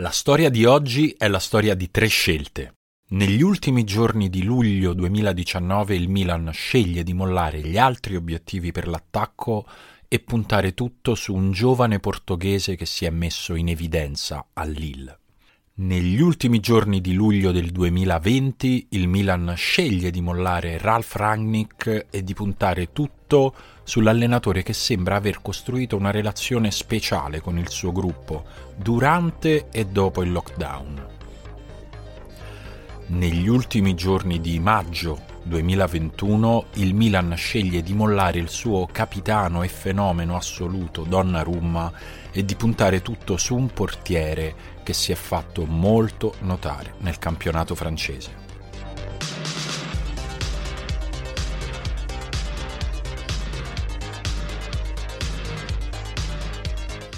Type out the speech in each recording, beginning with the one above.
La storia di oggi è la storia di tre scelte. Negli ultimi giorni di luglio 2019 il Milan sceglie di mollare gli altri obiettivi per l'attacco e puntare tutto su un giovane portoghese che si è messo in evidenza a Lille. Negli ultimi giorni di luglio del 2020 il Milan sceglie di mollare Ralf Rangnick e di puntare tutto sull'allenatore che sembra aver costruito una relazione speciale con il suo gruppo durante e dopo il lockdown. Negli ultimi giorni di maggio 2021 il Milan sceglie di mollare il suo capitano e fenomeno assoluto Donnarumma e di puntare tutto su un portiere che si è fatto molto notare nel campionato francese.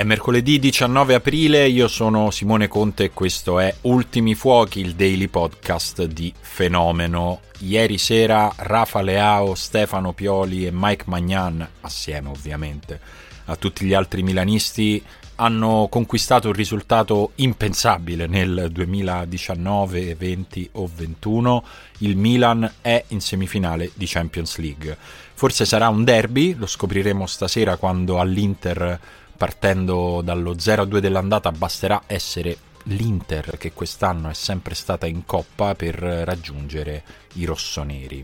È mercoledì 19 aprile, io sono Simone Conte e questo è Ultimi Fuochi, il daily podcast di Fenomeno. Ieri sera Rafa Leao, Stefano Pioli e Mike Magnan, assieme ovviamente a tutti gli altri milanisti, hanno conquistato un risultato impensabile nel 2019, 20 o 21. Il Milan è in semifinale di Champions League. Forse sarà un derby, lo scopriremo stasera quando all'Inter partendo dallo 0-2 dell'andata basterà essere l'Inter che quest'anno è sempre stata in coppa per raggiungere i rossoneri.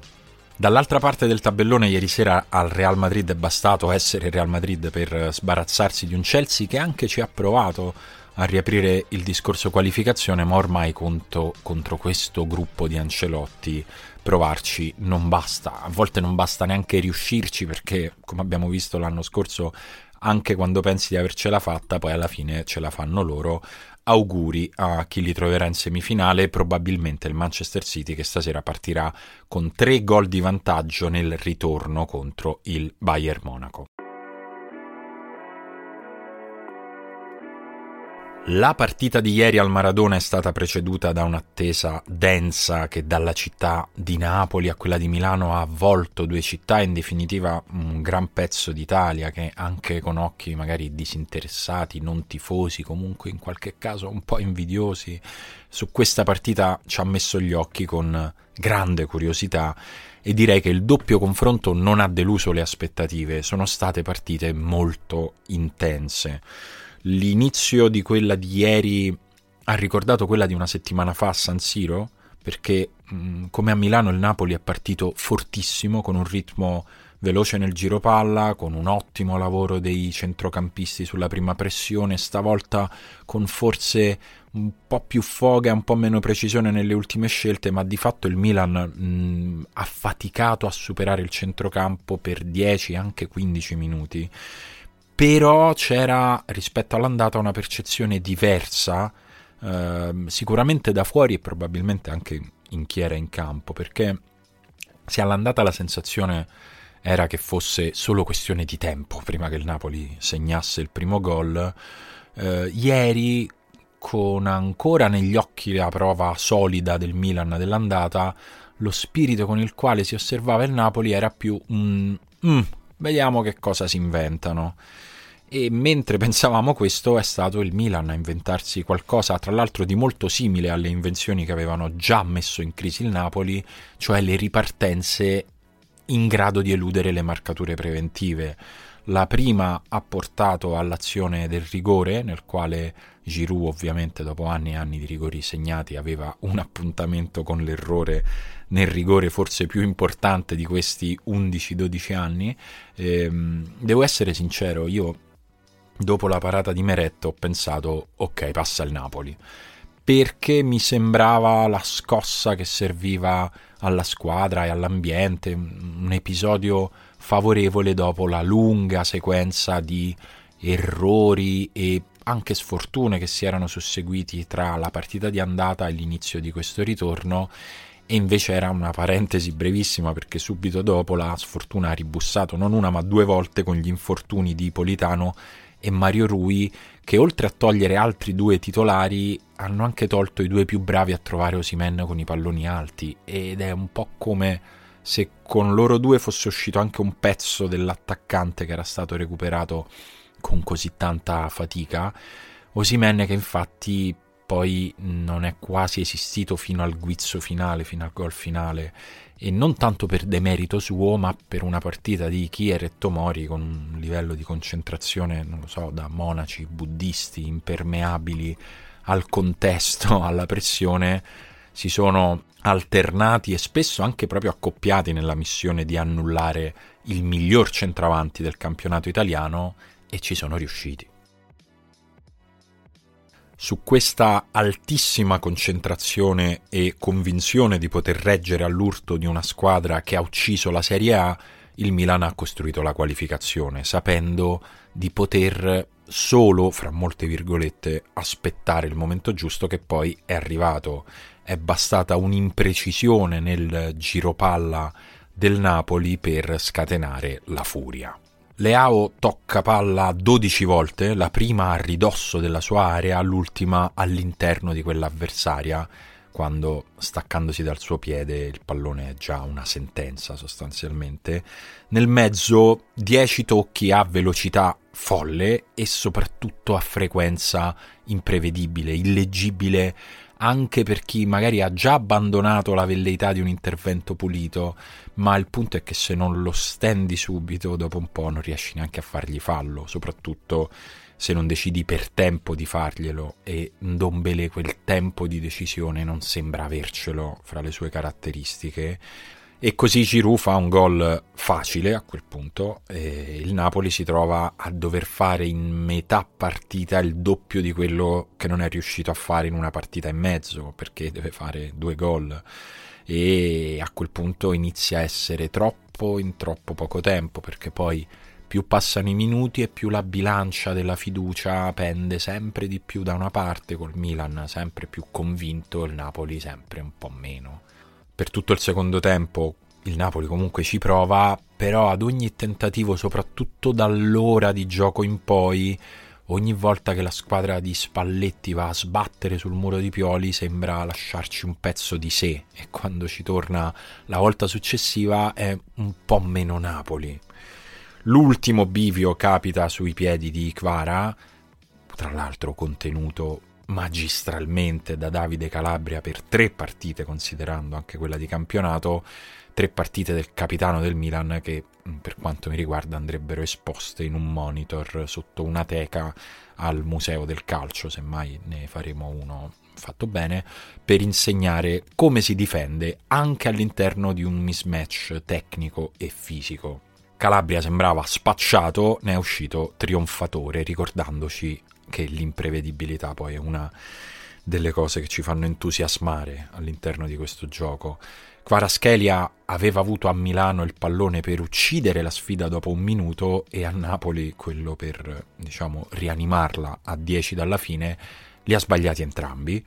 Dall'altra parte del tabellone ieri sera al Real Madrid è bastato essere Real Madrid per sbarazzarsi di un Chelsea che anche ci ha provato a riaprire il discorso qualificazione, ma ormai contro, contro questo gruppo di Ancelotti provarci non basta. A volte non basta neanche riuscirci perché, come abbiamo visto l'anno scorso, anche quando pensi di avercela fatta, poi alla fine ce la fanno loro. Auguri a chi li troverà in semifinale, probabilmente il Manchester City che stasera partirà con tre gol di vantaggio nel ritorno contro il Bayern Monaco. La partita di ieri al Maradona è stata preceduta da un'attesa densa che dalla città di Napoli a quella di Milano ha avvolto due città, in definitiva un gran pezzo d'Italia che anche con occhi magari disinteressati, non tifosi, comunque in qualche caso un po' invidiosi, su questa partita ci ha messo gli occhi con grande curiosità e direi che il doppio confronto non ha deluso le aspettative, sono state partite molto intense l'inizio di quella di ieri ha ricordato quella di una settimana fa a San Siro, perché mh, come a Milano il Napoli è partito fortissimo, con un ritmo veloce nel giro palla, con un ottimo lavoro dei centrocampisti sulla prima pressione, stavolta con forse un po' più foga, un po' meno precisione nelle ultime scelte, ma di fatto il Milan mh, ha faticato a superare il centrocampo per 10, anche 15 minuti però c'era rispetto all'andata una percezione diversa, eh, sicuramente da fuori e probabilmente anche in chi era in campo, perché se all'andata la sensazione era che fosse solo questione di tempo prima che il Napoli segnasse il primo gol, eh, ieri con ancora negli occhi la prova solida del Milan dell'andata, lo spirito con il quale si osservava il Napoli era più un mm, vediamo che cosa si inventano. E mentre pensavamo questo è stato il Milan a inventarsi qualcosa, tra l'altro di molto simile alle invenzioni che avevano già messo in crisi il Napoli, cioè le ripartenze in grado di eludere le marcature preventive. La prima ha portato all'azione del rigore, nel quale Giroud ovviamente dopo anni e anni di rigori segnati aveva un appuntamento con l'errore nel rigore forse più importante di questi 11-12 anni. Ehm, devo essere sincero, io dopo la parata di Meretto ho pensato ok passa il Napoli perché mi sembrava la scossa che serviva alla squadra e all'ambiente, un episodio favorevole dopo la lunga sequenza di errori e anche sfortune che si erano susseguiti tra la partita di andata e l'inizio di questo ritorno. E invece era una parentesi brevissima perché subito dopo la sfortuna ha ribussato non una ma due volte con gli infortuni di Politano e Mario Rui che oltre a togliere altri due titolari hanno anche tolto i due più bravi a trovare Osimen con i palloni alti. Ed è un po' come se con loro due fosse uscito anche un pezzo dell'attaccante che era stato recuperato con così tanta fatica. Osimen che infatti poi non è quasi esistito fino al guizzo finale, fino al gol finale, e non tanto per demerito suo, ma per una partita di Kier e Tomori con un livello di concentrazione, non lo so, da monaci buddisti impermeabili al contesto, alla pressione, si sono alternati e spesso anche proprio accoppiati nella missione di annullare il miglior centravanti del campionato italiano e ci sono riusciti. Su questa altissima concentrazione e convinzione di poter reggere all'urto di una squadra che ha ucciso la Serie A, il Milan ha costruito la qualificazione, sapendo di poter solo, fra molte virgolette, aspettare il momento giusto che poi è arrivato. È bastata un'imprecisione nel giro palla del Napoli per scatenare la furia. Leao tocca palla 12 volte, la prima a ridosso della sua area, l'ultima all'interno di quella avversaria, quando staccandosi dal suo piede il pallone è già una sentenza sostanzialmente. Nel mezzo 10 tocchi a velocità folle e soprattutto a frequenza imprevedibile, illeggibile anche per chi magari ha già abbandonato la velleità di un intervento pulito, ma il punto è che se non lo stendi subito, dopo un po' non riesci neanche a fargli fallo, soprattutto se non decidi per tempo di farglielo e Ndombele quel tempo di decisione non sembra avercelo fra le sue caratteristiche. E così Giroud fa un gol facile a quel punto e il Napoli si trova a dover fare in metà partita il doppio di quello che non è riuscito a fare in una partita e mezzo perché deve fare due gol. E a quel punto inizia a essere troppo in troppo poco tempo perché poi più passano i minuti e più la bilancia della fiducia pende sempre di più da una parte col Milan sempre più convinto il Napoli sempre un po' meno per tutto il secondo tempo il Napoli comunque ci prova, però ad ogni tentativo, soprattutto dall'ora di gioco in poi, ogni volta che la squadra di Spalletti va a sbattere sul muro di Pioli sembra lasciarci un pezzo di sé e quando ci torna la volta successiva è un po' meno Napoli. L'ultimo bivio capita sui piedi di Kvara, tra l'altro contenuto magistralmente da Davide Calabria per tre partite, considerando anche quella di campionato, tre partite del capitano del Milan che mm, per quanto mi riguarda andrebbero esposte in un monitor sotto una teca al Museo del Calcio, semmai ne faremo uno fatto bene, per insegnare come si difende anche all'interno di un mismatch tecnico e fisico. Calabria sembrava spacciato, ne è uscito trionfatore, ricordandoci che l'imprevedibilità poi è una delle cose che ci fanno entusiasmare all'interno di questo gioco. Kvaraschelia aveva avuto a Milano il pallone per uccidere la sfida dopo un minuto e a Napoli quello per, diciamo, rianimarla a 10 dalla fine, li ha sbagliati entrambi.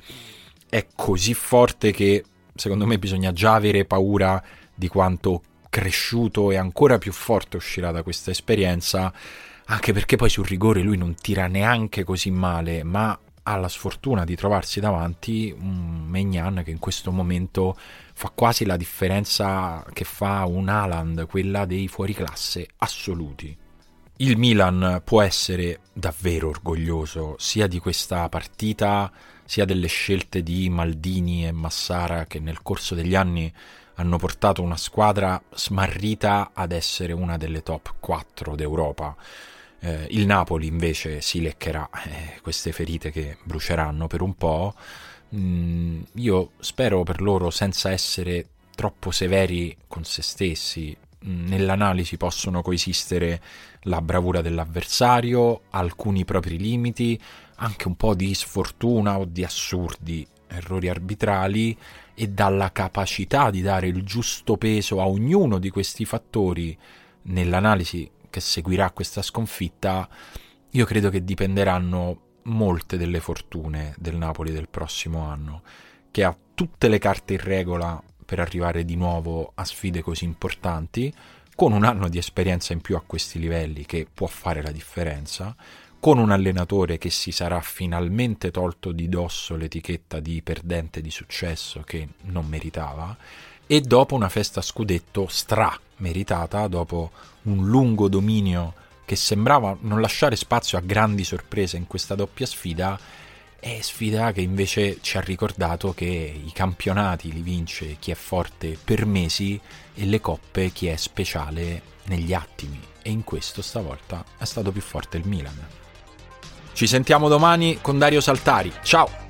È così forte che secondo me bisogna già avere paura di quanto cresciuto e ancora più forte uscirà da questa esperienza anche perché poi sul rigore lui non tira neanche così male, ma ha la sfortuna di trovarsi davanti un Megnan che in questo momento fa quasi la differenza che fa un Haaland, quella dei fuoriclasse assoluti. Il Milan può essere davvero orgoglioso sia di questa partita, sia delle scelte di Maldini e Massara che nel corso degli anni hanno portato una squadra smarrita ad essere una delle top 4 d'Europa. Eh, il Napoli invece si leccherà eh, queste ferite che bruceranno per un po'. Mm, io spero per loro senza essere troppo severi con se stessi. Mm, nell'analisi possono coesistere la bravura dell'avversario, alcuni propri limiti, anche un po' di sfortuna o di assurdi errori arbitrali e dalla capacità di dare il giusto peso a ognuno di questi fattori nell'analisi che seguirà questa sconfitta, io credo che dipenderanno molte delle fortune del Napoli del prossimo anno, che ha tutte le carte in regola per arrivare di nuovo a sfide così importanti, con un anno di esperienza in più a questi livelli che può fare la differenza, con un allenatore che si sarà finalmente tolto di dosso l'etichetta di perdente di successo che non meritava, e dopo una festa scudetto stra meritata, dopo un lungo dominio che sembrava non lasciare spazio a grandi sorprese in questa doppia sfida, è sfida che invece ci ha ricordato che i campionati li vince chi è forte per mesi e le coppe chi è speciale negli attimi e in questo stavolta è stato più forte il Milan. Ci sentiamo domani con Dario Saltari. Ciao!